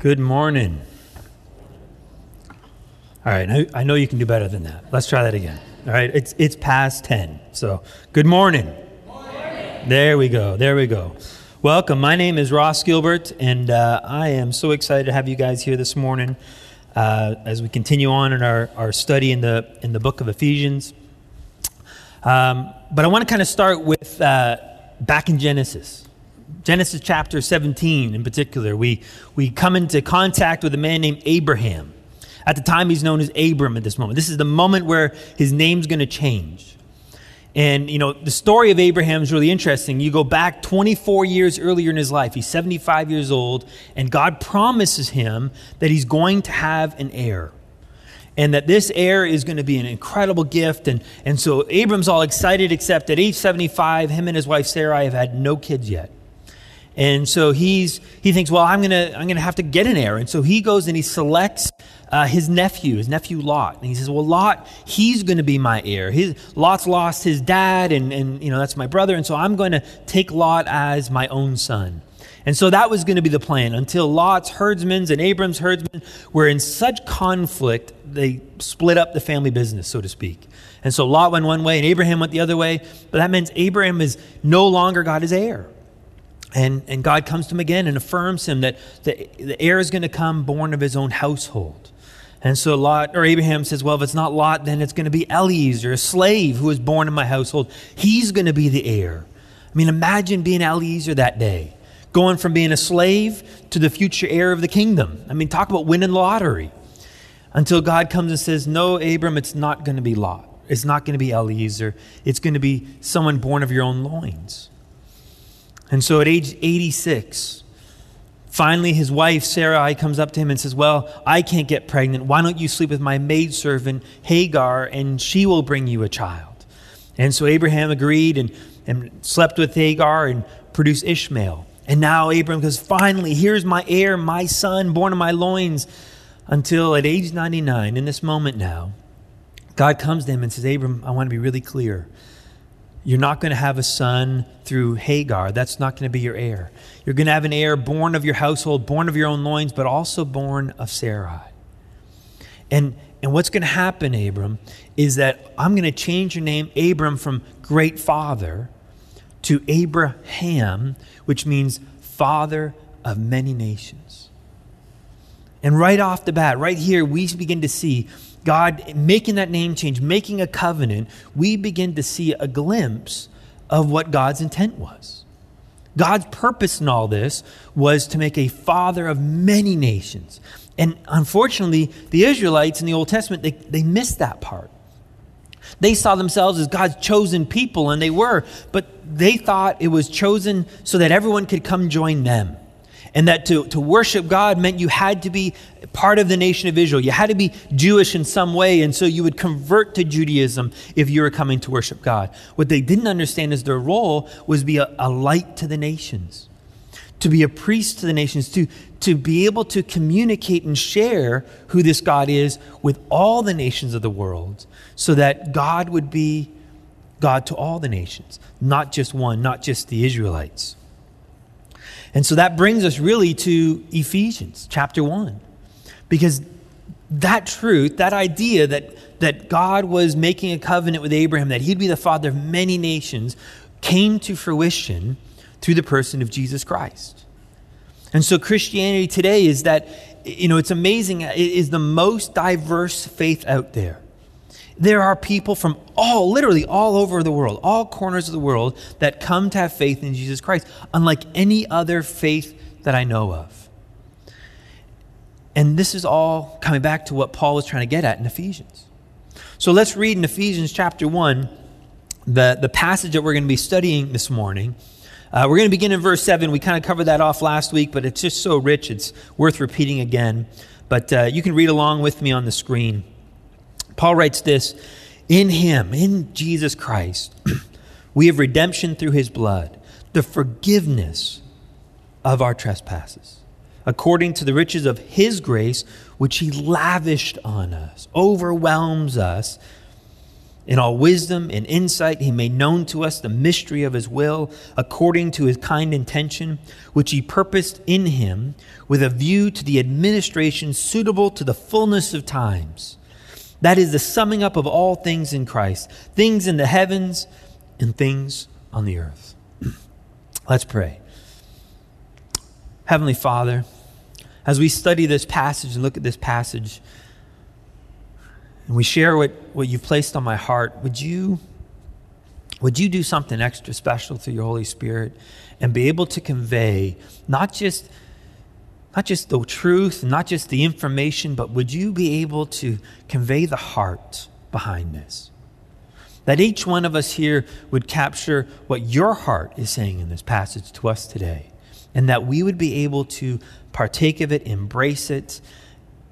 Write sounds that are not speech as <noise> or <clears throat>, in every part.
Good morning. All right, I, I know you can do better than that. Let's try that again. All right, it's, it's past 10. So, good morning. morning. There we go. There we go. Welcome. My name is Ross Gilbert, and uh, I am so excited to have you guys here this morning uh, as we continue on in our, our study in the, in the book of Ephesians. Um, but I want to kind of start with uh, back in Genesis. Genesis chapter 17 in particular, we, we come into contact with a man named Abraham. At the time, he's known as Abram at this moment. This is the moment where his name's going to change. And, you know, the story of Abraham is really interesting. You go back 24 years earlier in his life, he's 75 years old, and God promises him that he's going to have an heir. And that this heir is going to be an incredible gift. And, and so Abram's all excited, except at age 75, him and his wife Sarai have had no kids yet. And so he's, he thinks, well, I'm going to I'm gonna have to get an heir. And so he goes and he selects uh, his nephew, his nephew Lot. And he says, well, Lot, he's going to be my heir. His, Lot's lost his dad, and, and, you know, that's my brother. And so I'm going to take Lot as my own son. And so that was going to be the plan until Lot's herdsmen and Abram's herdsmen were in such conflict, they split up the family business, so to speak. And so Lot went one way and Abraham went the other way. But that means Abraham is no longer got his heir. And, and God comes to him again and affirms him that the, the heir is going to come born of his own household. And so Lot or Abraham says, Well, if it's not Lot, then it's going to be Eliezer, a slave who was born in my household. He's going to be the heir. I mean, imagine being Eliezer that day, going from being a slave to the future heir of the kingdom. I mean, talk about winning the lottery. Until God comes and says, No, Abram, it's not going to be Lot. It's not going to be Eliezer. It's going to be someone born of your own loins. And so at age 86, finally his wife Sarai comes up to him and says, Well, I can't get pregnant. Why don't you sleep with my maidservant Hagar and she will bring you a child? And so Abraham agreed and, and slept with Hagar and produced Ishmael. And now Abraham goes, Finally, here's my heir, my son, born of my loins. Until at age 99, in this moment now, God comes to him and says, Abram, I want to be really clear. You're not going to have a son through Hagar. That's not going to be your heir. You're going to have an heir born of your household, born of your own loins, but also born of Sarai. And, and what's going to happen, Abram, is that I'm going to change your name, Abram, from great father to Abraham, which means father of many nations. And right off the bat, right here, we begin to see God making that name change, making a covenant, we begin to see a glimpse of what God's intent was. God's purpose in all this was to make a father of many nations. And unfortunately, the Israelites in the Old Testament, they, they missed that part. They saw themselves as God's chosen people, and they were, but they thought it was chosen so that everyone could come join them and that to, to worship God meant you had to be part of the nation of Israel. You had to be Jewish in some way, and so you would convert to Judaism if you were coming to worship God. What they didn't understand is their role was to be a, a light to the nations, to be a priest to the nations, to, to be able to communicate and share who this God is with all the nations of the world, so that God would be God to all the nations, not just one, not just the Israelites. And so that brings us really to Ephesians chapter 1. Because that truth, that idea that, that God was making a covenant with Abraham, that he'd be the father of many nations, came to fruition through the person of Jesus Christ. And so Christianity today is that, you know, it's amazing. It is the most diverse faith out there there are people from all, literally all over the world, all corners of the world, that come to have faith in Jesus Christ, unlike any other faith that I know of. And this is all coming back to what Paul was trying to get at in Ephesians. So let's read in Ephesians chapter 1, the, the passage that we're going to be studying this morning. Uh, we're going to begin in verse 7. We kind of covered that off last week, but it's just so rich, it's worth repeating again. But uh, you can read along with me on the screen. Paul writes this In him, in Jesus Christ, <clears throat> we have redemption through his blood, the forgiveness of our trespasses, according to the riches of his grace, which he lavished on us, overwhelms us in all wisdom and insight, he made known to us the mystery of his will, according to his kind intention, which he purposed in him, with a view to the administration suitable to the fullness of times. That is the summing up of all things in Christ, things in the heavens and things on the earth. <clears throat> Let's pray. Heavenly Father, as we study this passage and look at this passage, and we share what, what you've placed on my heart, would you, would you do something extra special through your Holy Spirit and be able to convey not just, not just the truth, not just the information, but would you be able to convey the heart behind this? That each one of us here would capture what your heart is saying in this passage to us today, and that we would be able to partake of it, embrace it,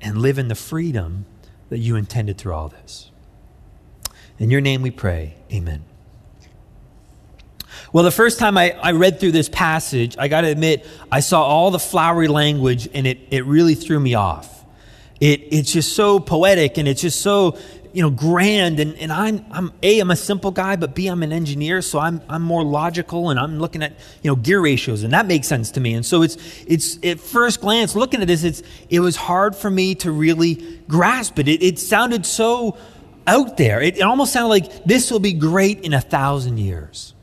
and live in the freedom that you intended through all this. In your name we pray. Amen. Well, the first time I, I read through this passage, I got to admit, I saw all the flowery language and it, it really threw me off. It, it's just so poetic and it's just so you know, grand. And, and I'm, I'm, A, I'm a simple guy, but B, I'm an engineer. So I'm, I'm more logical and I'm looking at, you know, gear ratios and that makes sense to me. And so it's, it's at first glance looking at this, it's, it was hard for me to really grasp it. It, it sounded so out there. It, it almost sounded like this will be great in a thousand years.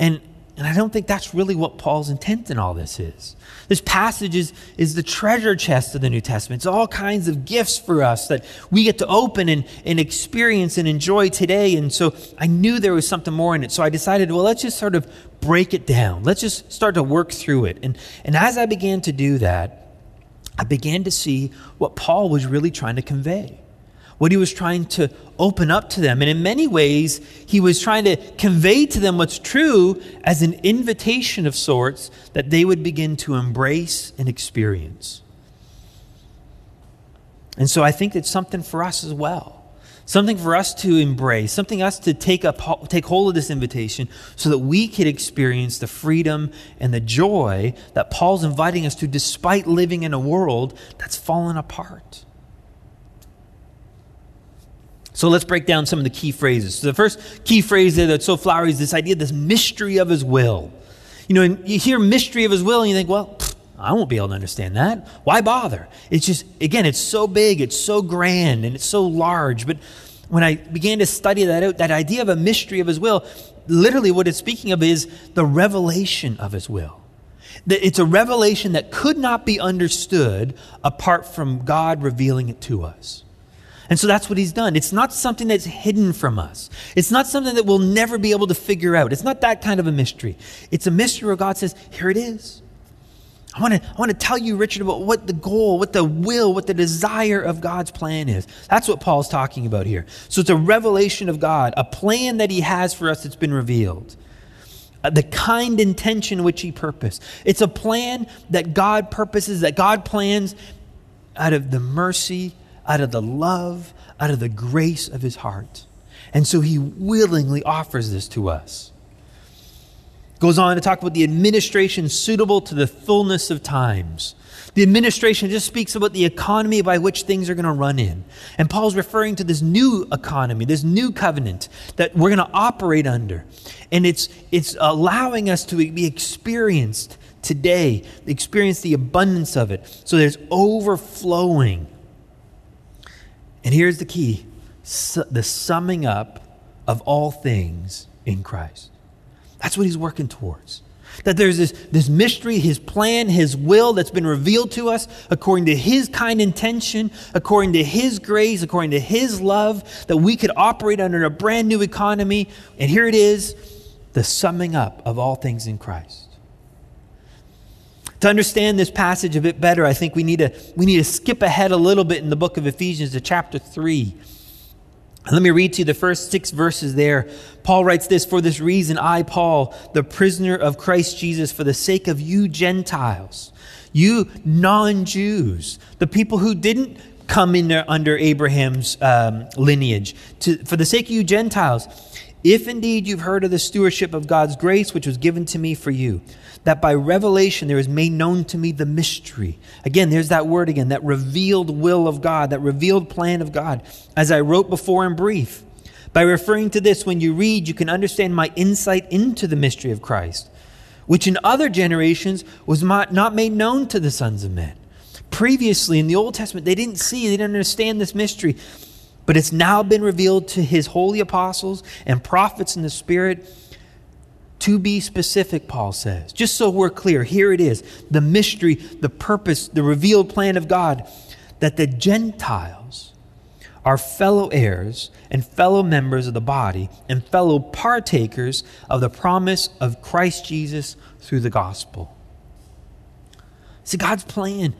And, and I don't think that's really what Paul's intent in all this is. This passage is, is the treasure chest of the New Testament. It's all kinds of gifts for us that we get to open and, and experience and enjoy today. And so I knew there was something more in it. So I decided, well, let's just sort of break it down. Let's just start to work through it. And, and as I began to do that, I began to see what Paul was really trying to convey what he was trying to open up to them. And in many ways, he was trying to convey to them what's true as an invitation of sorts that they would begin to embrace and experience. And so I think it's something for us as well. Something for us to embrace, something us to take up take hold of this invitation so that we could experience the freedom and the joy that Paul's inviting us to despite living in a world that's fallen apart. So let's break down some of the key phrases. So the first key phrase there that's so flowery is this idea, this mystery of his will. You know, and you hear mystery of his will and you think, well, I won't be able to understand that. Why bother? It's just, again, it's so big, it's so grand, and it's so large. But when I began to study that out, that idea of a mystery of his will, literally what it's speaking of is the revelation of his will. It's a revelation that could not be understood apart from God revealing it to us. And so that's what he's done. It's not something that's hidden from us. It's not something that we'll never be able to figure out. It's not that kind of a mystery. It's a mystery where God says, Here it is. I want to I want to tell you, Richard, about what the goal, what the will, what the desire of God's plan is. That's what Paul's talking about here. So it's a revelation of God, a plan that he has for us that's been revealed. Uh, the kind intention which he purposed. It's a plan that God purposes, that God plans out of the mercy out of the love, out of the grace of his heart. And so he willingly offers this to us. Goes on to talk about the administration suitable to the fullness of times. The administration just speaks about the economy by which things are going to run in. And Paul's referring to this new economy, this new covenant that we're going to operate under. And it's, it's allowing us to be experienced today, experience the abundance of it. So there's overflowing and here's the key the summing up of all things in Christ. That's what he's working towards. That there's this, this mystery, his plan, his will that's been revealed to us according to his kind intention, according to his grace, according to his love, that we could operate under a brand new economy. And here it is the summing up of all things in Christ. To understand this passage a bit better, I think we need to, we need to skip ahead a little bit in the book of Ephesians to chapter 3. let me read to you the first six verses there. Paul writes this For this reason, I, Paul, the prisoner of Christ Jesus, for the sake of you Gentiles, you non Jews, the people who didn't come in there under Abraham's um, lineage, to, for the sake of you Gentiles, if indeed you've heard of the stewardship of God's grace, which was given to me for you that by revelation there is made known to me the mystery. Again, there's that word again, that revealed will of God, that revealed plan of God, as I wrote before in brief. By referring to this, when you read, you can understand my insight into the mystery of Christ, which in other generations was not made known to the sons of men. Previously, in the Old Testament, they didn't see, they didn't understand this mystery, but it's now been revealed to his holy apostles and prophets in the Spirit. To be specific, Paul says. Just so we're clear, here it is the mystery, the purpose, the revealed plan of God that the Gentiles are fellow heirs and fellow members of the body and fellow partakers of the promise of Christ Jesus through the gospel. See, God's plan,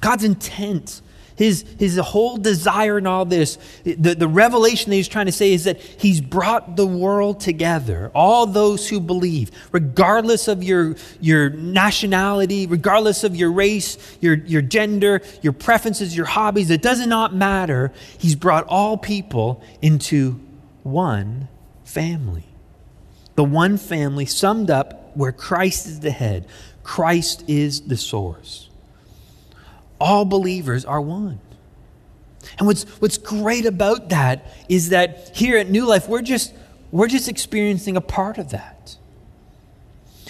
God's intent his, his whole desire in all this, the, the revelation that he's trying to say is that he's brought the world together, all those who believe, regardless of your, your nationality, regardless of your race, your, your gender, your preferences, your hobbies, it does not matter. He's brought all people into one family. The one family summed up where Christ is the head, Christ is the source all believers are one. And what's, what's great about that is that here at New Life, we're just, we're just experiencing a part of that.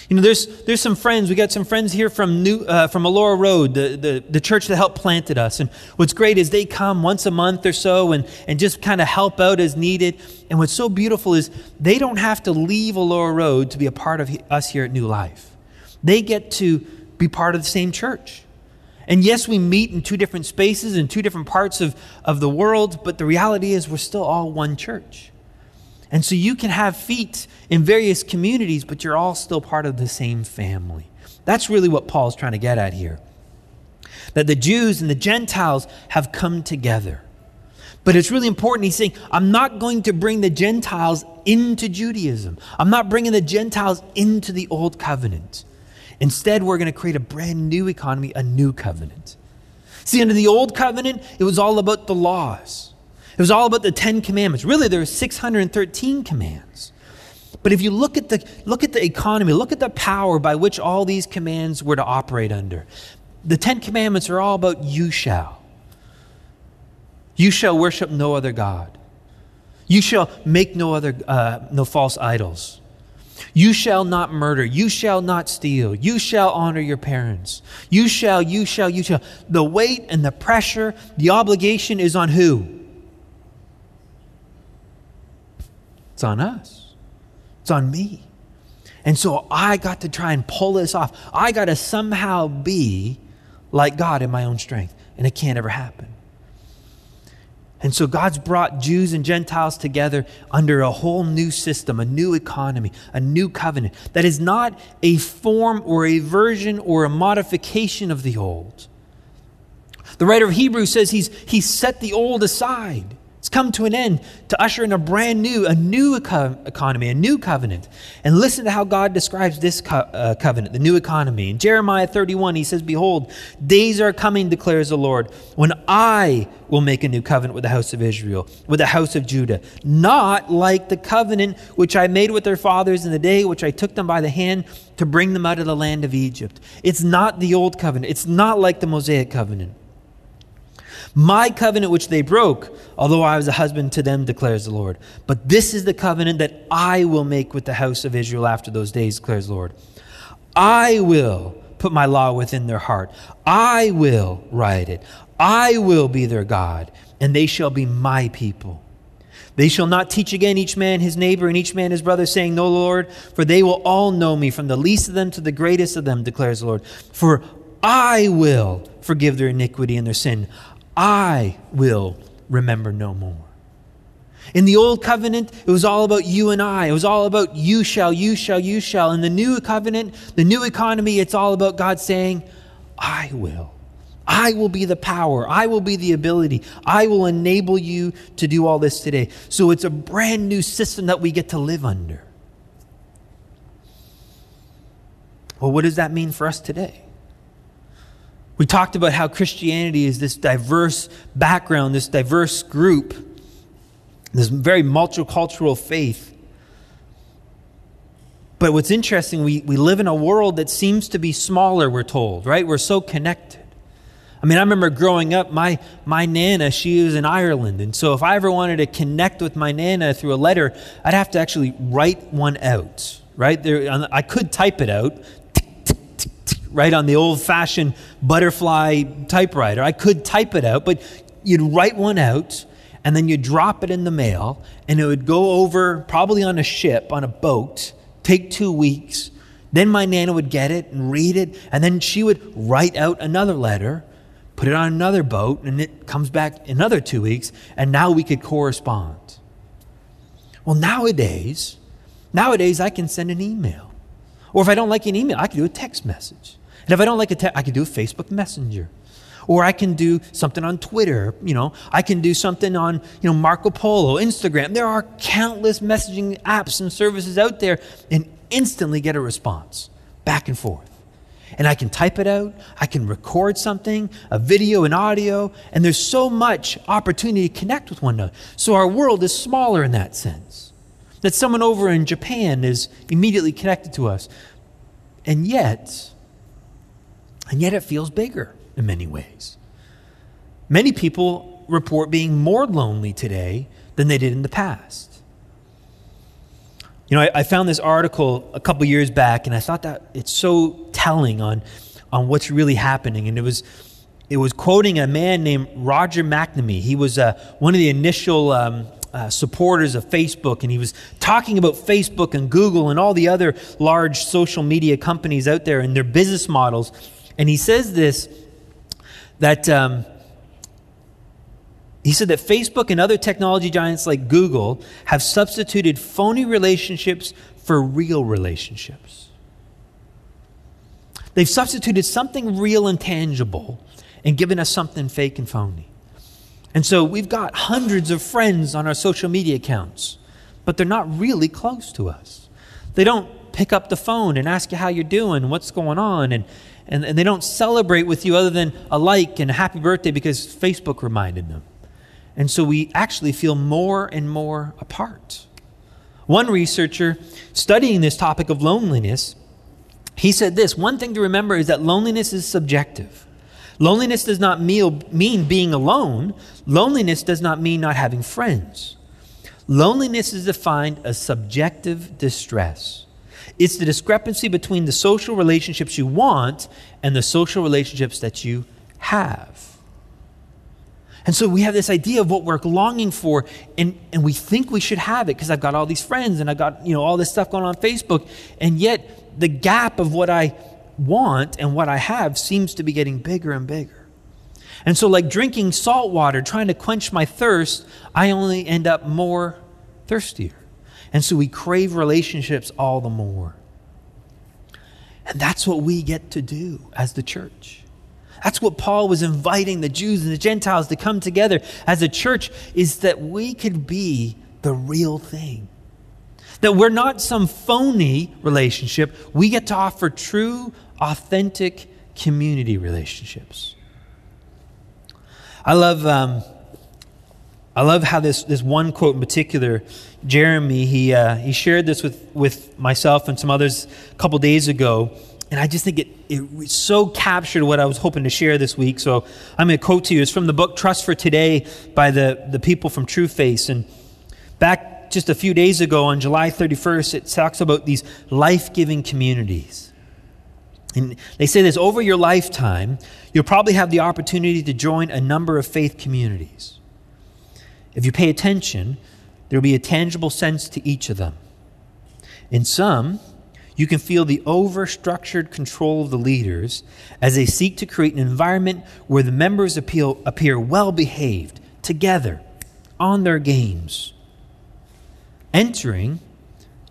You know, there's, there's some friends, we got some friends here from, New, uh, from Elora Road, the, the, the church that helped planted us. And what's great is they come once a month or so and, and just kind of help out as needed. And what's so beautiful is they don't have to leave Elora Road to be a part of us here at New Life. They get to be part of the same church. And yes, we meet in two different spaces in two different parts of, of the world, but the reality is we're still all one church. And so you can have feet in various communities, but you're all still part of the same family. That's really what Paul's trying to get at here. That the Jews and the Gentiles have come together. But it's really important. He's saying, I'm not going to bring the Gentiles into Judaism. I'm not bringing the Gentiles into the old covenant. Instead, we're going to create a brand new economy, a new covenant. See, under the old covenant, it was all about the laws. It was all about the Ten Commandments. Really, there were 613 commands. But if you look at the look at the economy, look at the power by which all these commands were to operate under. The Ten Commandments are all about you shall. You shall worship no other God. You shall make no other uh, no false idols. You shall not murder. You shall not steal. You shall honor your parents. You shall, you shall, you shall. The weight and the pressure, the obligation is on who? It's on us. It's on me. And so I got to try and pull this off. I got to somehow be like God in my own strength. And it can't ever happen. And so God's brought Jews and Gentiles together under a whole new system, a new economy, a new covenant that is not a form or a version or a modification of the old. The writer of Hebrews says he's, he's set the old aside it's come to an end to usher in a brand new, a new eco- economy, a new covenant. And listen to how God describes this co- uh, covenant, the new economy. In Jeremiah 31, he says, Behold, days are coming, declares the Lord, when I will make a new covenant with the house of Israel, with the house of Judah, not like the covenant which I made with their fathers in the day which I took them by the hand to bring them out of the land of Egypt. It's not the old covenant, it's not like the Mosaic covenant. My covenant which they broke, although I was a husband to them, declares the Lord. But this is the covenant that I will make with the house of Israel after those days, declares the Lord. I will put my law within their heart. I will write it. I will be their God, and they shall be my people. They shall not teach again each man his neighbor and each man his brother, saying, No, Lord, for they will all know me, from the least of them to the greatest of them, declares the Lord. For I will forgive their iniquity and their sin. I will remember no more. In the old covenant, it was all about you and I. It was all about you shall, you shall, you shall. In the new covenant, the new economy, it's all about God saying, I will. I will be the power. I will be the ability. I will enable you to do all this today. So it's a brand new system that we get to live under. Well, what does that mean for us today? We talked about how Christianity is this diverse background, this diverse group, this very multicultural faith. But what's interesting, we, we live in a world that seems to be smaller, we're told, right? We're so connected. I mean, I remember growing up, my, my Nana, she was in Ireland. And so if I ever wanted to connect with my Nana through a letter, I'd have to actually write one out, right? There, I could type it out, right, on the old fashioned butterfly typewriter. I could type it out, but you'd write one out and then you'd drop it in the mail and it would go over probably on a ship, on a boat, take two weeks. Then my Nana would get it and read it, and then she would write out another letter put it on another boat, and it comes back another two weeks, and now we could correspond. Well, nowadays, nowadays I can send an email. Or if I don't like an email, I can do a text message. And if I don't like a text, I can do a Facebook Messenger. Or I can do something on Twitter, you know. I can do something on, you know, Marco Polo, Instagram. There are countless messaging apps and services out there and instantly get a response back and forth and I can type it out, I can record something, a video, an audio, and there's so much opportunity to connect with one another. So our world is smaller in that sense. That someone over in Japan is immediately connected to us. And yet, and yet it feels bigger in many ways. Many people report being more lonely today than they did in the past. You know, I, I found this article a couple years back, and I thought that it's so telling on, on what's really happening. And it was, it was quoting a man named Roger McNamee. He was uh, one of the initial um, uh, supporters of Facebook, and he was talking about Facebook and Google and all the other large social media companies out there and their business models. And he says this that um, he said that Facebook and other technology giants like Google have substituted phony relationships for real relationships. They've substituted something real and tangible and given us something fake and phony. And so we've got hundreds of friends on our social media accounts, but they're not really close to us. They don't pick up the phone and ask you how you're doing, what's going on, and, and, and they don't celebrate with you other than a like and a happy birthday because Facebook reminded them. And so we actually feel more and more apart. One researcher studying this topic of loneliness, he said this one thing to remember is that loneliness is subjective. Loneliness does not mean being alone. Loneliness does not mean not having friends. Loneliness is defined as subjective distress. It's the discrepancy between the social relationships you want and the social relationships that you have. And so we have this idea of what we're longing for, and, and we think we should have it because I've got all these friends and I've got you know all this stuff going on, on Facebook. And yet the gap of what I want and what I have seems to be getting bigger and bigger. And so, like drinking salt water, trying to quench my thirst, I only end up more thirstier. And so we crave relationships all the more. And that's what we get to do as the church. That's what Paul was inviting the Jews and the Gentiles to come together as a church is that we could be the real thing. That we're not some phony relationship. We get to offer true, authentic community relationships. I love, um, I love how this, this one quote in particular, Jeremy, he, uh, he shared this with, with myself and some others a couple days ago. And I just think it, it so captured what I was hoping to share this week. So I'm going to quote to you. It's from the book Trust for Today by the, the people from Trueface. And back just a few days ago on July 31st, it talks about these life giving communities. And they say this over your lifetime, you'll probably have the opportunity to join a number of faith communities. If you pay attention, there will be a tangible sense to each of them. In some, you can feel the over-structured control of the leaders as they seek to create an environment where the members appeal, appear well behaved, together, on their games. Entering,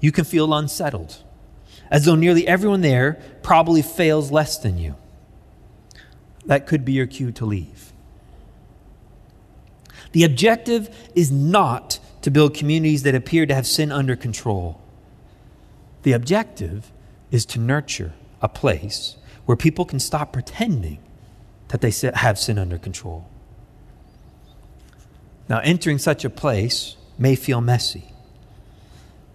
you can feel unsettled, as though nearly everyone there probably fails less than you. That could be your cue to leave. The objective is not to build communities that appear to have sin under control. The objective is to nurture a place where people can stop pretending that they have sin under control. Now, entering such a place may feel messy,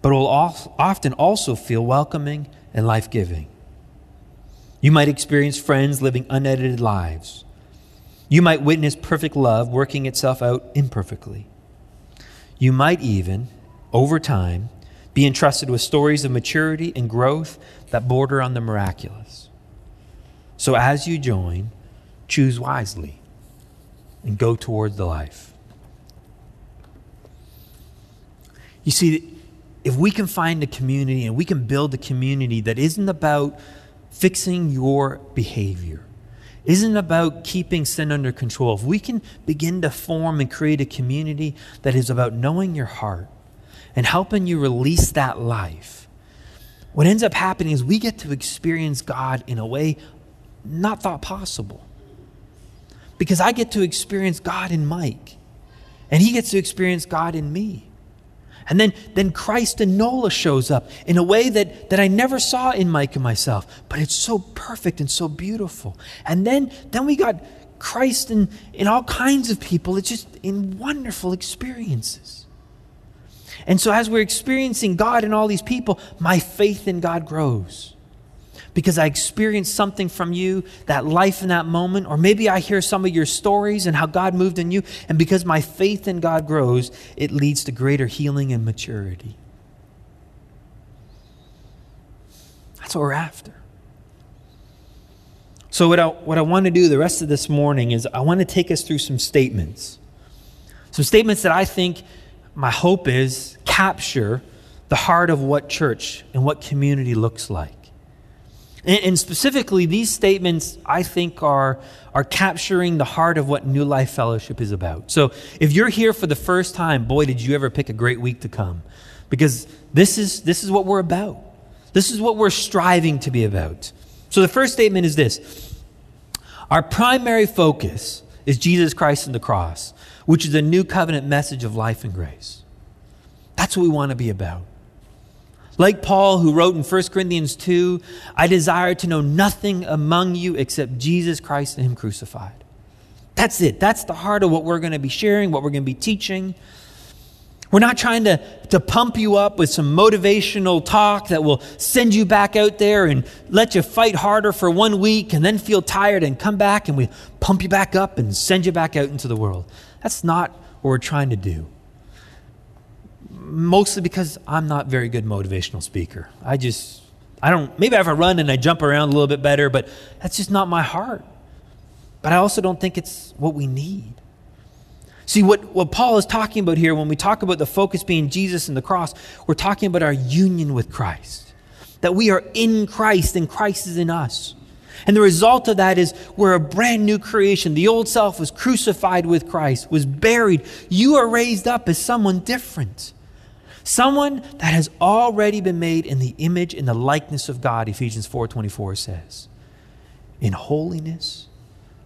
but will often also feel welcoming and life giving. You might experience friends living unedited lives. You might witness perfect love working itself out imperfectly. You might even, over time, be entrusted with stories of maturity and growth that border on the miraculous. So as you join, choose wisely and go towards the life. You see, if we can find a community and we can build a community that isn't about fixing your behavior, isn't about keeping sin under control, if we can begin to form and create a community that is about knowing your heart and helping you release that life, what ends up happening is we get to experience God in a way not thought possible. Because I get to experience God in Mike, and he gets to experience God in me. And then, then Christ and Nola shows up in a way that, that I never saw in Mike and myself, but it's so perfect and so beautiful. And then, then we got Christ in, in all kinds of people. It's just in wonderful experiences. And so, as we're experiencing God and all these people, my faith in God grows because I experienced something from you, that life in that moment, or maybe I hear some of your stories and how God moved in you, and because my faith in God grows, it leads to greater healing and maturity. That's what we're after. So, what I, what I want to do the rest of this morning is I want to take us through some statements. Some statements that I think my hope is capture the heart of what church and what community looks like. And, and specifically, these statements, I think, are, are capturing the heart of what New Life Fellowship is about. So if you're here for the first time, boy, did you ever pick a great week to come. Because this is, this is what we're about. This is what we're striving to be about. So the first statement is this Our primary focus is Jesus Christ and the cross, which is a new covenant message of life and grace. That's what we want to be about. Like Paul, who wrote in 1 Corinthians 2, I desire to know nothing among you except Jesus Christ and Him crucified. That's it. That's the heart of what we're going to be sharing, what we're going to be teaching. We're not trying to, to pump you up with some motivational talk that will send you back out there and let you fight harder for one week and then feel tired and come back and we pump you back up and send you back out into the world. That's not what we're trying to do mostly because I'm not very good motivational speaker. I just, I don't, maybe if I run and I jump around a little bit better, but that's just not my heart. But I also don't think it's what we need. See, what, what Paul is talking about here, when we talk about the focus being Jesus and the cross, we're talking about our union with Christ. That we are in Christ and Christ is in us. And the result of that is we're a brand new creation. The old self was crucified with Christ, was buried. You are raised up as someone different. Someone that has already been made in the image and the likeness of God, Ephesians 4:24 says. In holiness,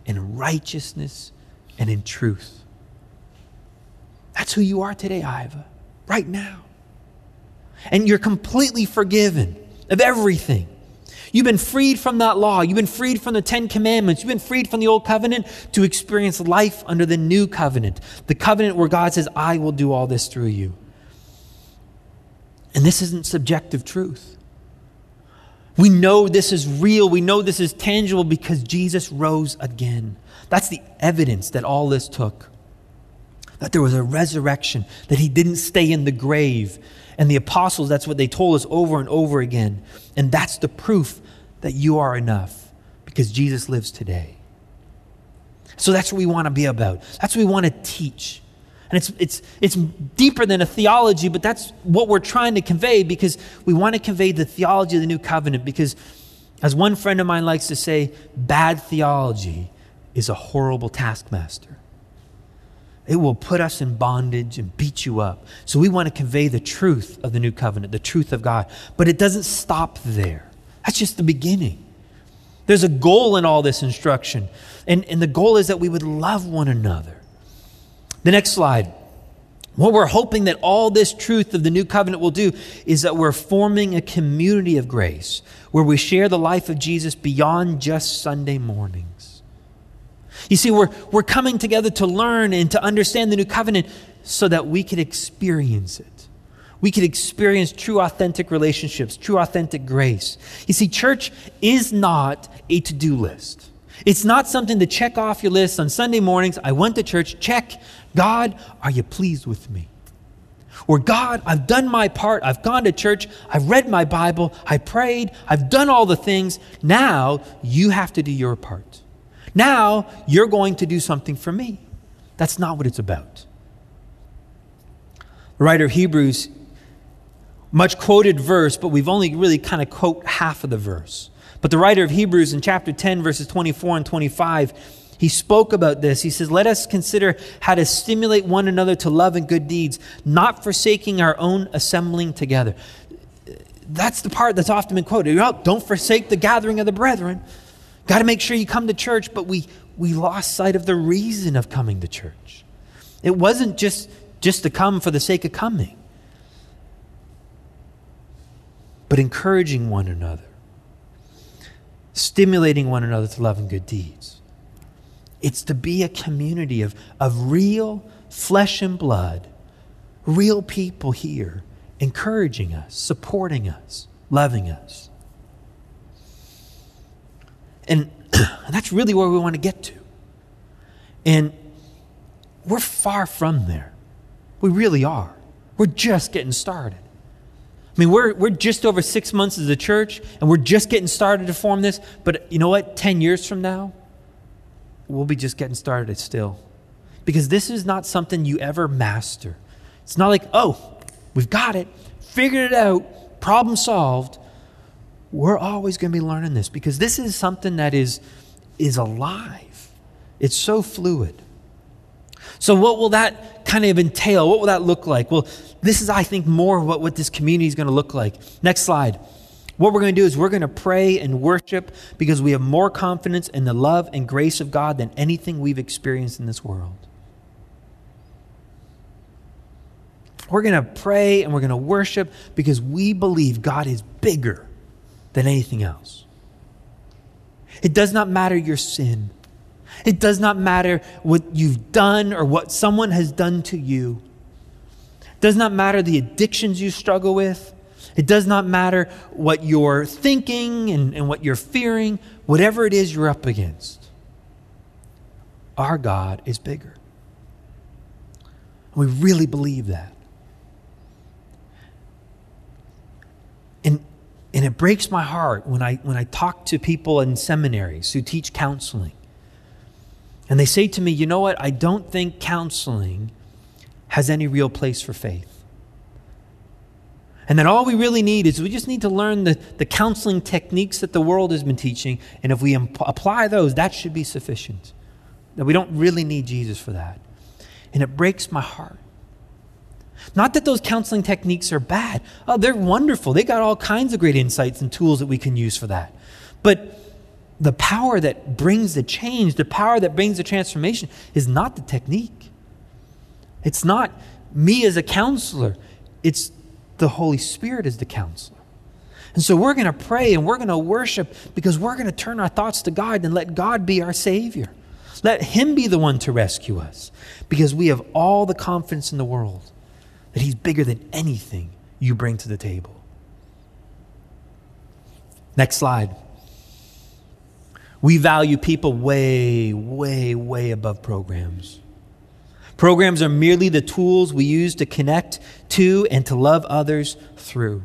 in righteousness, and in truth. That's who you are today, Iva, right now. And you're completely forgiven of everything. You've been freed from that law. You've been freed from the Ten Commandments. You've been freed from the old covenant to experience life under the new covenant. The covenant where God says, I will do all this through you. And this isn't subjective truth. We know this is real. We know this is tangible because Jesus rose again. That's the evidence that all this took. That there was a resurrection, that he didn't stay in the grave. And the apostles, that's what they told us over and over again. And that's the proof that you are enough because Jesus lives today. So that's what we want to be about. That's what we want to teach. And it's, it's, it's deeper than a theology, but that's what we're trying to convey because we want to convey the theology of the new covenant. Because, as one friend of mine likes to say, bad theology is a horrible taskmaster. It will put us in bondage and beat you up. So, we want to convey the truth of the new covenant, the truth of God. But it doesn't stop there, that's just the beginning. There's a goal in all this instruction. And, and the goal is that we would love one another the next slide. What we're hoping that all this truth of the new covenant will do is that we're forming a community of grace where we share the life of Jesus beyond just Sunday mornings. You see, we're, we're coming together to learn and to understand the new covenant so that we can experience it. We can experience true, authentic relationships, true, authentic grace. You see, church is not a to do list. It's not something to check off your list on Sunday mornings. I went to church, check. God, are you pleased with me? Or God, I've done my part. I've gone to church. I've read my Bible. I prayed. I've done all the things. Now you have to do your part. Now you're going to do something for me. That's not what it's about. The writer of Hebrews, much quoted verse, but we've only really kind of quote half of the verse. But the writer of Hebrews in chapter 10, verses 24 and 25, he spoke about this. He says, Let us consider how to stimulate one another to love and good deeds, not forsaking our own assembling together. That's the part that's often been quoted. Don't forsake the gathering of the brethren. Got to make sure you come to church, but we, we lost sight of the reason of coming to church. It wasn't just, just to come for the sake of coming, but encouraging one another stimulating one another to love and good deeds. It's to be a community of, of real flesh and blood, real people here, encouraging us, supporting us, loving us. And, <clears throat> that's really where we want to get to. And we're far from there. We really are. We're just getting started. I mean, we're, we're just over six months as a church, and we're just getting started to form this. But you know what? 10 years from now, we'll be just getting started still. Because this is not something you ever master. It's not like, oh, we've got it, figured it out, problem solved. We're always going to be learning this because this is something that is, is alive. It's so fluid. So, what will that kind of entail? What will that look like? Well, this is, I think, more what, what this community is going to look like. Next slide. What we're going to do is we're going to pray and worship because we have more confidence in the love and grace of God than anything we've experienced in this world. We're going to pray and we're going to worship because we believe God is bigger than anything else. It does not matter your sin. It does not matter what you've done or what someone has done to you. It does not matter the addictions you struggle with. It does not matter what you're thinking and, and what you're fearing, whatever it is you're up against. Our God is bigger. We really believe that. And, and it breaks my heart when I, when I talk to people in seminaries who teach counseling and they say to me, you know what? I don't think counseling has any real place for faith. And then all we really need is we just need to learn the, the counseling techniques that the world has been teaching. And if we imp- apply those, that should be sufficient. That we don't really need Jesus for that. And it breaks my heart. Not that those counseling techniques are bad. Oh, they're wonderful. They got all kinds of great insights and tools that we can use for that. But the power that brings the change, the power that brings the transformation, is not the technique. It's not me as a counselor, it's the Holy Spirit as the counselor. And so we're going to pray and we're going to worship because we're going to turn our thoughts to God and let God be our Savior. Let Him be the one to rescue us because we have all the confidence in the world that He's bigger than anything you bring to the table. Next slide. We value people way, way, way above programs. Programs are merely the tools we use to connect to and to love others through.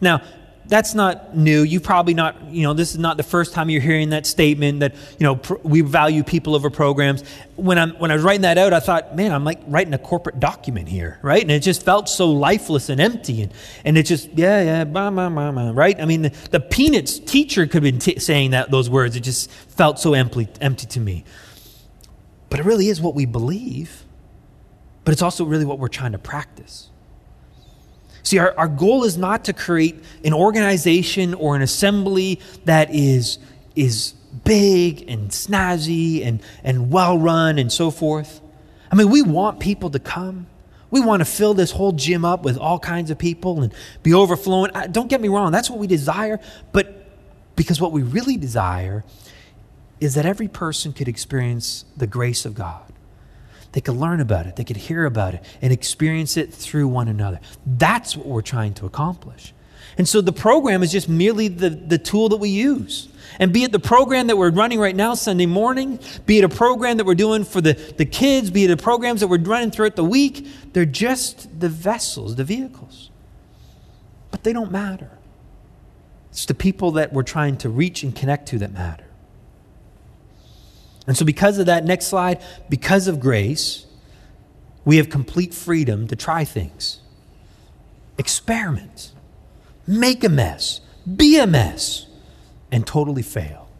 Now, that's not new. You probably not, you know, this is not the first time you're hearing that statement that, you know, pr- we value people over programs. When, I'm, when I was writing that out, I thought, man, I'm like writing a corporate document here, right? And it just felt so lifeless and empty. And, and it just, yeah, yeah, right? I mean, the, the Peanuts teacher could have been t- saying that, those words. It just felt so empty, empty to me. But it really is what we believe, but it's also really what we're trying to practice. See, our, our goal is not to create an organization or an assembly that is, is big and snazzy and, and well run and so forth. I mean, we want people to come. We want to fill this whole gym up with all kinds of people and be overflowing. Don't get me wrong, that's what we desire. But because what we really desire is that every person could experience the grace of God. They could learn about it, they could hear about it, and experience it through one another. That's what we're trying to accomplish. And so the program is just merely the, the tool that we use. And be it the program that we're running right now, Sunday morning, be it a program that we're doing for the, the kids, be it the programs that we're running throughout the week, they're just the vessels, the vehicles. But they don't matter. It's the people that we're trying to reach and connect to that matter. And so, because of that, next slide, because of grace, we have complete freedom to try things, experiment, make a mess, be a mess, and totally fail.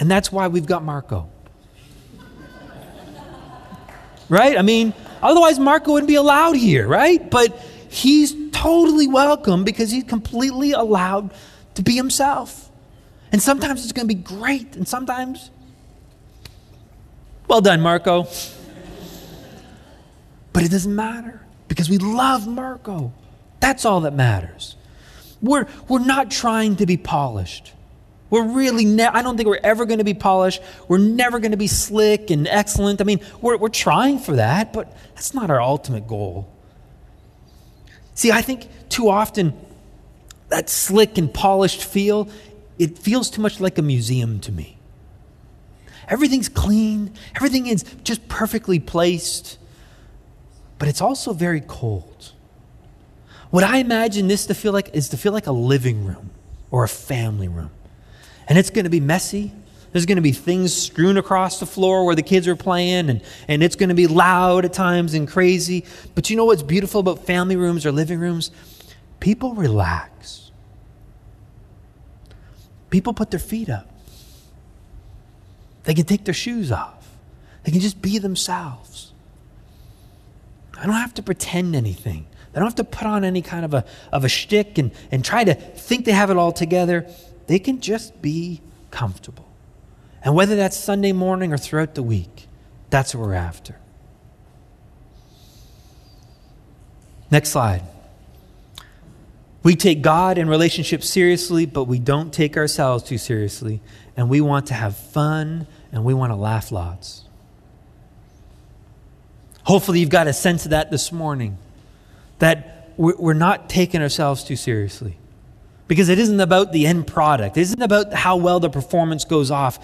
And that's why we've got Marco. <laughs> right? I mean, otherwise, Marco wouldn't be allowed here, right? But he's totally welcome because he's completely allowed to be himself. And sometimes it's going to be great, and sometimes well done, Marco. But it doesn't matter because we love Marco. That's all that matters. We're, we're not trying to be polished. We're really, ne- I don't think we're ever going to be polished. We're never going to be slick and excellent. I mean, we're, we're trying for that, but that's not our ultimate goal. See, I think too often that slick and polished feel, it feels too much like a museum to me. Everything's clean, everything is just perfectly placed, but it's also very cold. What I imagine this to feel like is to feel like a living room or a family room. And it's going to be messy. There's going to be things strewn across the floor where the kids are playing, and, and it's going to be loud at times and crazy. But you know what's beautiful about family rooms or living rooms? People relax. People put their feet up. They can take their shoes off. They can just be themselves. I don't have to pretend anything. They don't have to put on any kind of a, of a shtick and, and try to think they have it all together. They can just be comfortable. And whether that's Sunday morning or throughout the week, that's what we're after. Next slide. We take God and relationships seriously, but we don't take ourselves too seriously. And we want to have fun and we want to laugh lots. Hopefully, you've got a sense of that this morning that we're not taking ourselves too seriously. Because it isn't about the end product, it isn't about how well the performance goes off.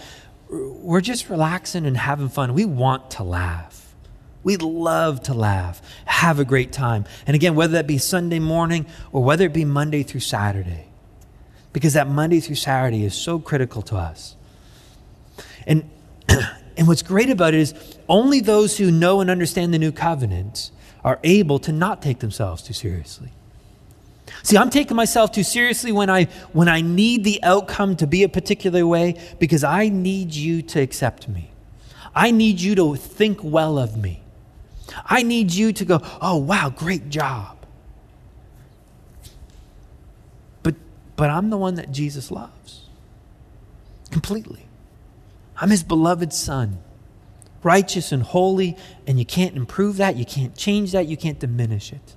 We're just relaxing and having fun. We want to laugh. We love to laugh, have a great time. And again, whether that be Sunday morning or whether it be Monday through Saturday, because that Monday through Saturday is so critical to us. And, <clears throat> and what's great about it is only those who know and understand the new covenant are able to not take themselves too seriously. See, I'm taking myself too seriously when I, when I need the outcome to be a particular way because I need you to accept me. I need you to think well of me. I need you to go, oh, wow, great job. But, but I'm the one that Jesus loves completely. I'm his beloved son, righteous and holy, and you can't improve that, you can't change that, you can't diminish it.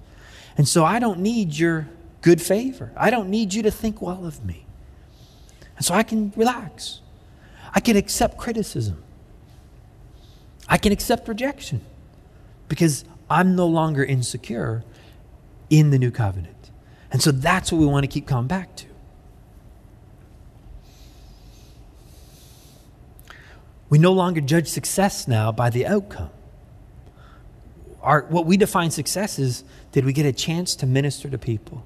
And so I don't need your good favor. I don't need you to think well of me. And so I can relax. I can accept criticism. I can accept rejection because I'm no longer insecure in the new covenant. And so that's what we want to keep coming back to. We no longer judge success now by the outcome. Our, what we define success is did we get a chance to minister to people?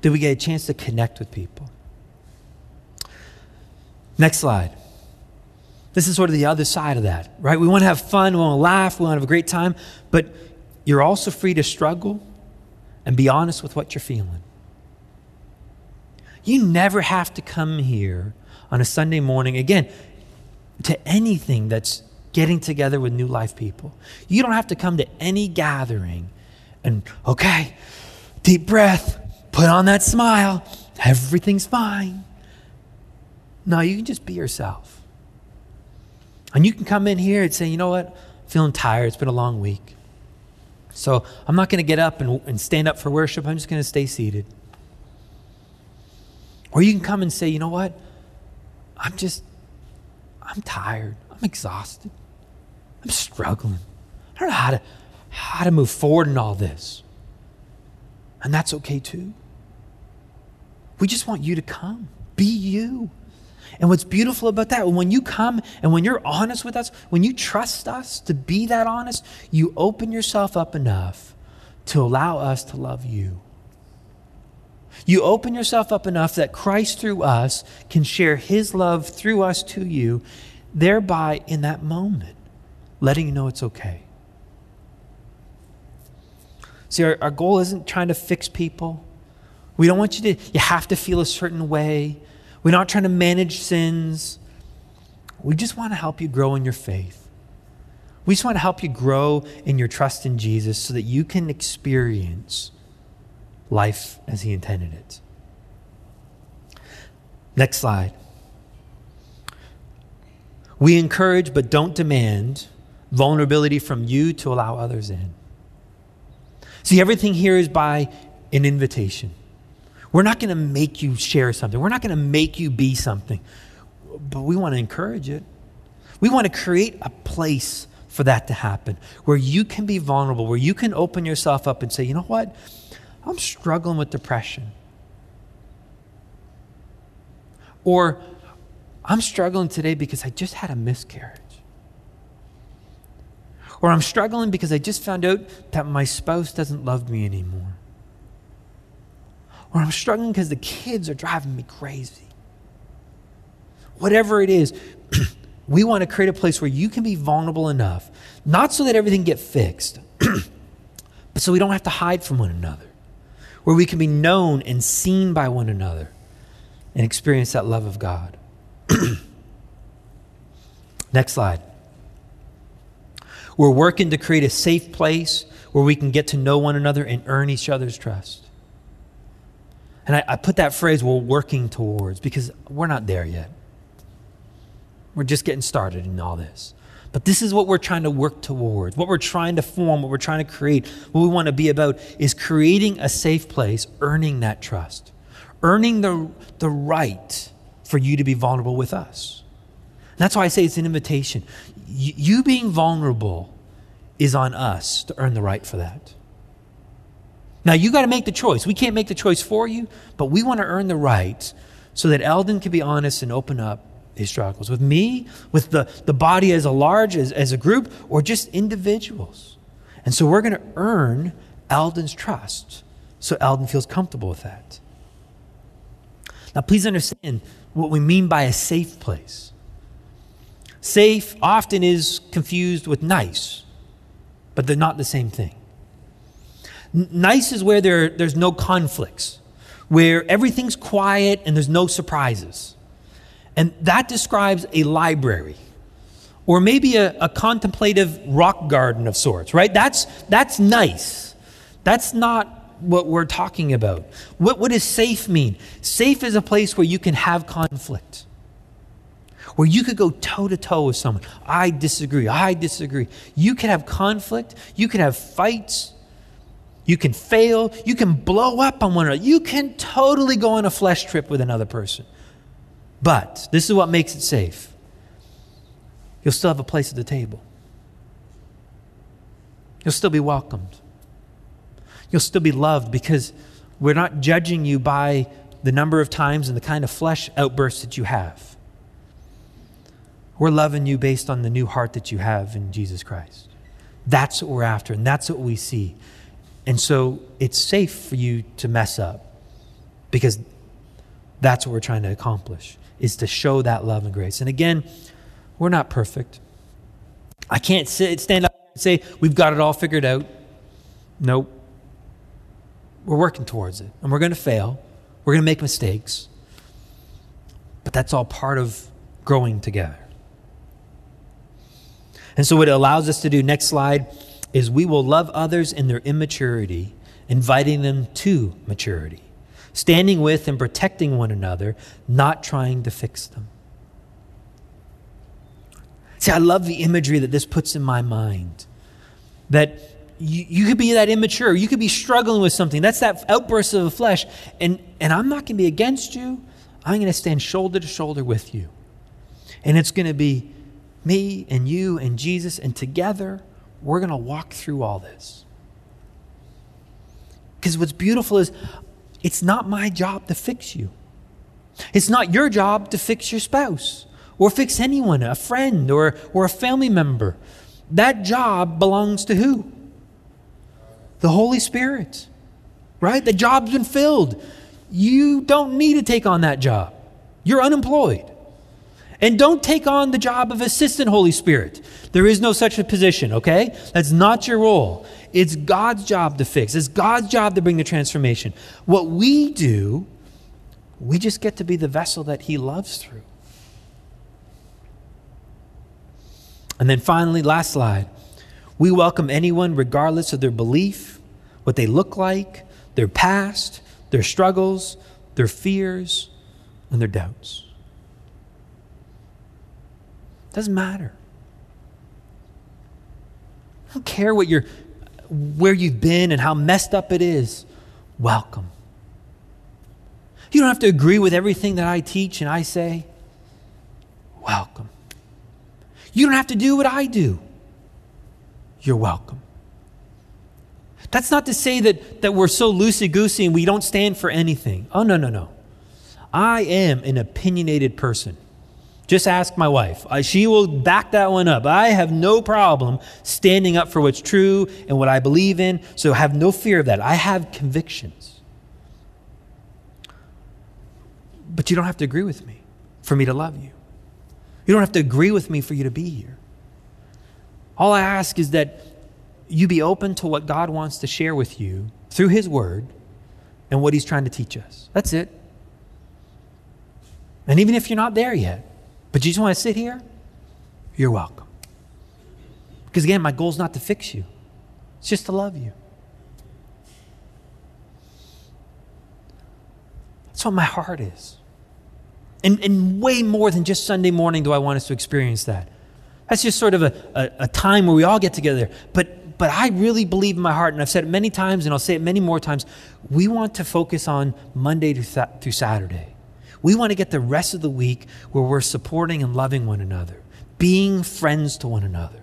Did we get a chance to connect with people? Next slide. This is sort of the other side of that, right? We want to have fun, we want to laugh, we want to have a great time, but you're also free to struggle and be honest with what you're feeling. You never have to come here on a Sunday morning. Again, to anything that's getting together with new life people. You don't have to come to any gathering and, okay, deep breath, put on that smile, everything's fine. No, you can just be yourself. And you can come in here and say, you know what, I'm feeling tired, it's been a long week. So I'm not going to get up and, and stand up for worship, I'm just going to stay seated. Or you can come and say, you know what, I'm just I'm tired. I'm exhausted. I'm struggling. I don't know how to, how to move forward in all this. And that's okay too. We just want you to come. Be you. And what's beautiful about that, when you come and when you're honest with us, when you trust us to be that honest, you open yourself up enough to allow us to love you. You open yourself up enough that Christ through us can share his love through us to you, thereby in that moment, letting you know it's okay. See, our, our goal isn't trying to fix people. We don't want you to, you have to feel a certain way. We're not trying to manage sins. We just want to help you grow in your faith. We just want to help you grow in your trust in Jesus so that you can experience life as He intended it. Next slide. We encourage but don't demand vulnerability from you to allow others in. See, everything here is by an invitation. We're not going to make you share something, we're not going to make you be something, but we want to encourage it. We want to create a place for that to happen where you can be vulnerable, where you can open yourself up and say, you know what? I'm struggling with depression. Or I'm struggling today because I just had a miscarriage. Or I'm struggling because I just found out that my spouse doesn't love me anymore. Or I'm struggling because the kids are driving me crazy. Whatever it is, <clears throat> we want to create a place where you can be vulnerable enough, not so that everything get fixed, <clears throat> but so we don't have to hide from one another, where we can be known and seen by one another and experience that love of God. <clears throat> Next slide. We're working to create a safe place where we can get to know one another and earn each other's trust. And I, I put that phrase, we're working towards, because we're not there yet. We're just getting started in all this. But this is what we're trying to work towards, what we're trying to form, what we're trying to create, what we want to be about is creating a safe place, earning that trust, earning the, the right for you to be vulnerable with us. That's why I say it's an invitation. You being vulnerable is on us to earn the right for that. Now, you got to make the choice. We can't make the choice for you, but we want to earn the right so that Eldon can be honest and open up his struggles with me, with the, the body as a large, as, as a group, or just individuals. And so we're going to earn Eldon's trust so Eldon feels comfortable with that. Now, please understand what we mean by a safe place. Safe often is confused with nice, but they're not the same thing. Nice is where there, there's no conflicts, where everything's quiet and there's no surprises. And that describes a library or maybe a, a, contemplative rock garden of sorts, right? That's, that's nice. That's not what we're talking about. What, what does safe mean? Safe is a place where you can have conflict where you could go toe to toe with someone. I disagree. I disagree. You can have conflict. You can have fights. You can fail. You can blow up on one another. You can totally go on a flesh trip with another person. But this is what makes it safe you'll still have a place at the table, you'll still be welcomed, you'll still be loved because we're not judging you by the number of times and the kind of flesh outbursts that you have. We're loving you based on the new heart that you have in Jesus Christ. That's what we're after, and that's what we see. And so it's safe for you to mess up because that's what we're trying to accomplish is to show that love and grace. And again, we're not perfect. I can't sit, stand up and say we've got it all figured out. Nope. We're working towards it. And we're going to fail. We're going to make mistakes. But that's all part of growing together. And so, what it allows us to do, next slide, is we will love others in their immaturity, inviting them to maturity, standing with and protecting one another, not trying to fix them. See, I love the imagery that this puts in my mind. That you, you could be that immature, you could be struggling with something. That's that outburst of the flesh. And, and I'm not going to be against you, I'm going to stand shoulder to shoulder with you. And it's going to be me and you and Jesus, and together we're going to walk through all this. Because what's beautiful is It's not my job to fix you. It's not your job to fix your spouse or fix anyone, a friend or, or a family member. That job belongs to who? The Holy Spirit, right? The job's been filled. You don't need to take on that job. You're unemployed. And don't take on the job of assistant Holy Spirit. There is no such a position, okay? That's not your role. It's God's job to fix, it's God's job to bring the transformation. What we do, we just get to be the vessel that He loves through. And then finally, last slide. We welcome anyone, regardless of their belief, what they look like, their past, their struggles, their fears, and their doubts. Doesn't matter. I don't care what you're, where you've been and how messed up it is. Welcome. You don't have to agree with everything that I teach and I say. Welcome. You don't have to do what I do. You're welcome. That's not to say that, that we're so loosey goosey and we don't stand for anything. Oh, no, no, no. I am an opinionated person. Just ask my wife. she will back that one up. I have no problem standing up for what's true and what I believe in, so have no fear of that. I have convictions. But you don't have to agree with me for me to love you. You don't have to agree with me for you to be here. All I ask is that you be open to what God wants to share with you through His Word and what He's trying to teach us. That's it. And even if you're not there yet, but you just want to sit here, you're welcome. Because again, my goal is not to fix you, it's just to love you. That's what my heart is. And, and way more than just Sunday morning do I want us to experience that. That's just sort of a, a, a, time where we all get together. But, but I really believe in my heart, and I've said it many times, and I'll say it many more times. We want to focus on Monday to th- through Saturday. We want to get the rest of the week where we're supporting and loving one another, being friends to one another.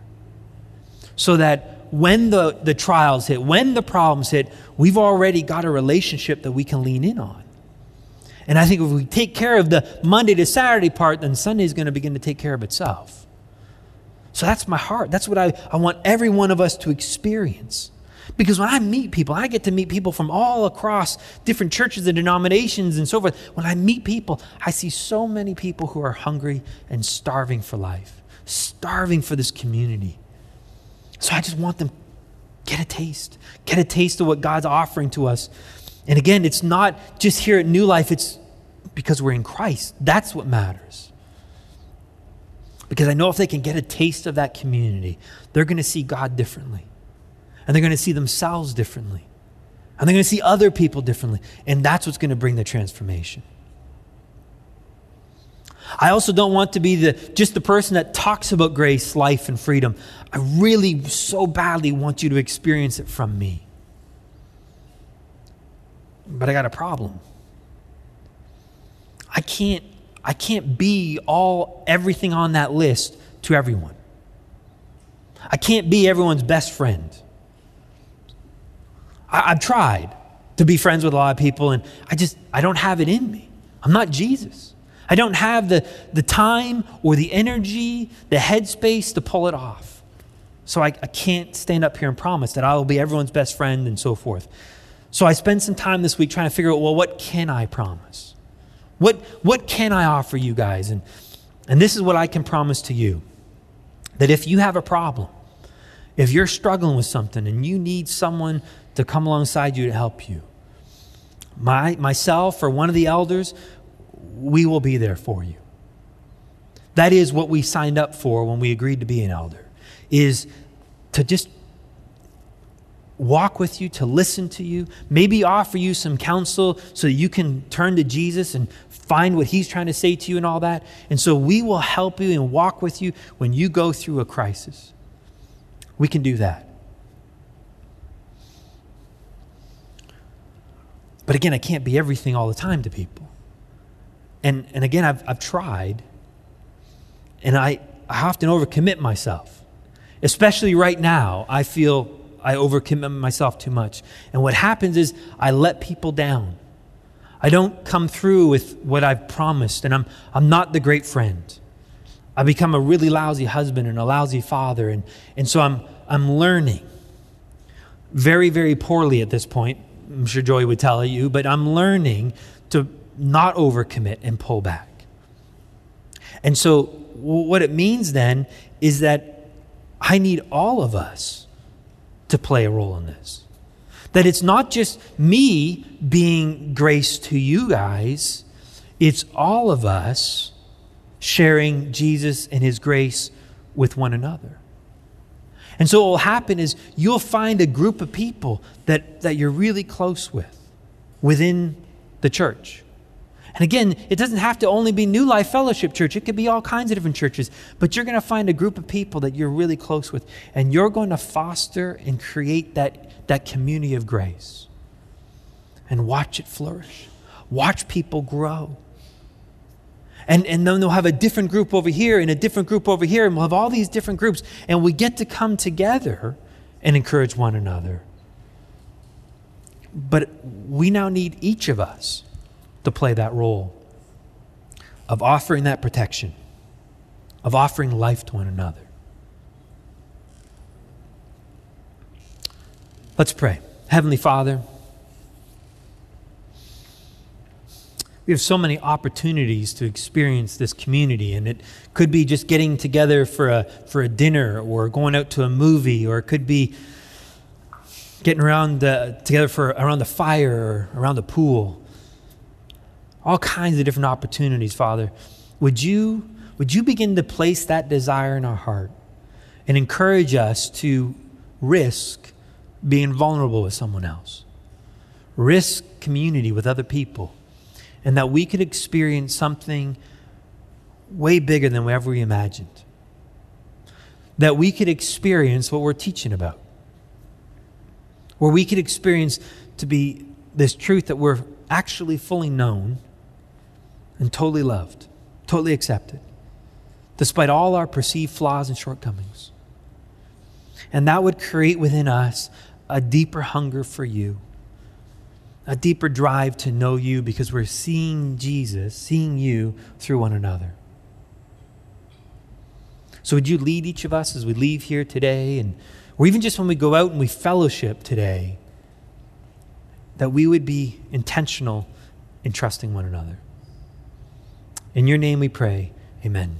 So that when the, the trials hit, when the problems hit, we've already got a relationship that we can lean in on. And I think if we take care of the Monday to Saturday part, then Sunday is going to begin to take care of itself. So that's my heart. That's what I, I want every one of us to experience. Because when I meet people, I get to meet people from all across different churches and denominations and so forth. When I meet people, I see so many people who are hungry and starving for life, starving for this community. So I just want them get a taste, get a taste of what God's offering to us and again, it's not just here at New Life, it's because we're in Christ. That's what matters. Because I know if they can get a taste of that community, they're going to see God differently. And they're going to see themselves differently. And they're going to see other people differently. And that's what's going to bring the transformation. I also don't want to be the, just the person that talks about grace, life, and freedom. I really so badly want you to experience it from me. But I got a problem. I can't I can't be all everything on that list to everyone. I can't be everyone's best friend. I, have tried to be friends with a lot of people, and I just I don't have it in me. I'm not Jesus. I don't have the, the time or the energy, the headspace to pull it off. So I, I can't stand up here and promise that I will be everyone's best friend and so forth. So I spent some time this week trying to figure out, well, what can I promise? What, what can I offer you guys? And, and this is what I can promise to you that if you have a problem, if you're struggling with something and you need someone to come alongside you to help you, my, myself or one of the elders, we will be there for you. That is what we signed up for when we agreed to be an elder, is to just walk with you, to listen to you, maybe offer you some counsel so that you can turn to Jesus and find what he's trying to say to you and all that. And so we will help you and walk with you when you go through a crisis. We can do that. But again, I can't be everything all the time to people. And, and again, I've, I've tried, and I, I often overcommit myself. Especially right now, I feel I overcommit myself too much. And what happens is I let people down. I don't come through with what I've promised, and I'm, I'm not the great friend. I become a really lousy husband and a lousy father, and, and so I'm, I'm learning very, very poorly at this point. I'm sure Joey would tell you, but I'm learning to not overcommit and pull back. And so, what it means then is that I need all of us to play a role in this. That it's not just me being grace to you guys, it's all of us sharing Jesus and his grace with one another. And so what will happen is you'll find a group of people that, that you're really close with within the church. And again, it doesn't have to only be New Life Fellowship Church. It could be all kinds of different churches. But you're going to find a group of people that you're really close with, and you're going to foster and create that, that community of grace. And watch it flourish. Watch people grow. And, and then they'll have a different group over here and a different group over here, and we'll have all these different groups, and we get to come together and encourage one another. But we now need each of us to play that role of offering that protection, of offering life to one another. Let's pray. Heavenly Father, we have so many opportunities to experience this community, and it could be just getting together for a, for a dinner or going out to a movie, or it could be getting around the, together for around the fire or around the pool all kinds of different opportunities, Father. Would you, would you begin to place that desire in our heart and encourage us to risk being vulnerable with someone else? Risk community with other people, and that we could experience something way bigger than we ever imagined. That we could experience what we're teaching about. Where we could experience to be this truth that we're actually fully known and totally loved, totally accepted, despite all our perceived flaws and shortcomings. And that would create within us a deeper hunger for you, a deeper drive to know you because we're seeing Jesus, seeing you through one another. So, would you lead each of us as we leave here today, and, or even just when we go out and we fellowship today, that we would be intentional in trusting one another? In your name we pray. Amen.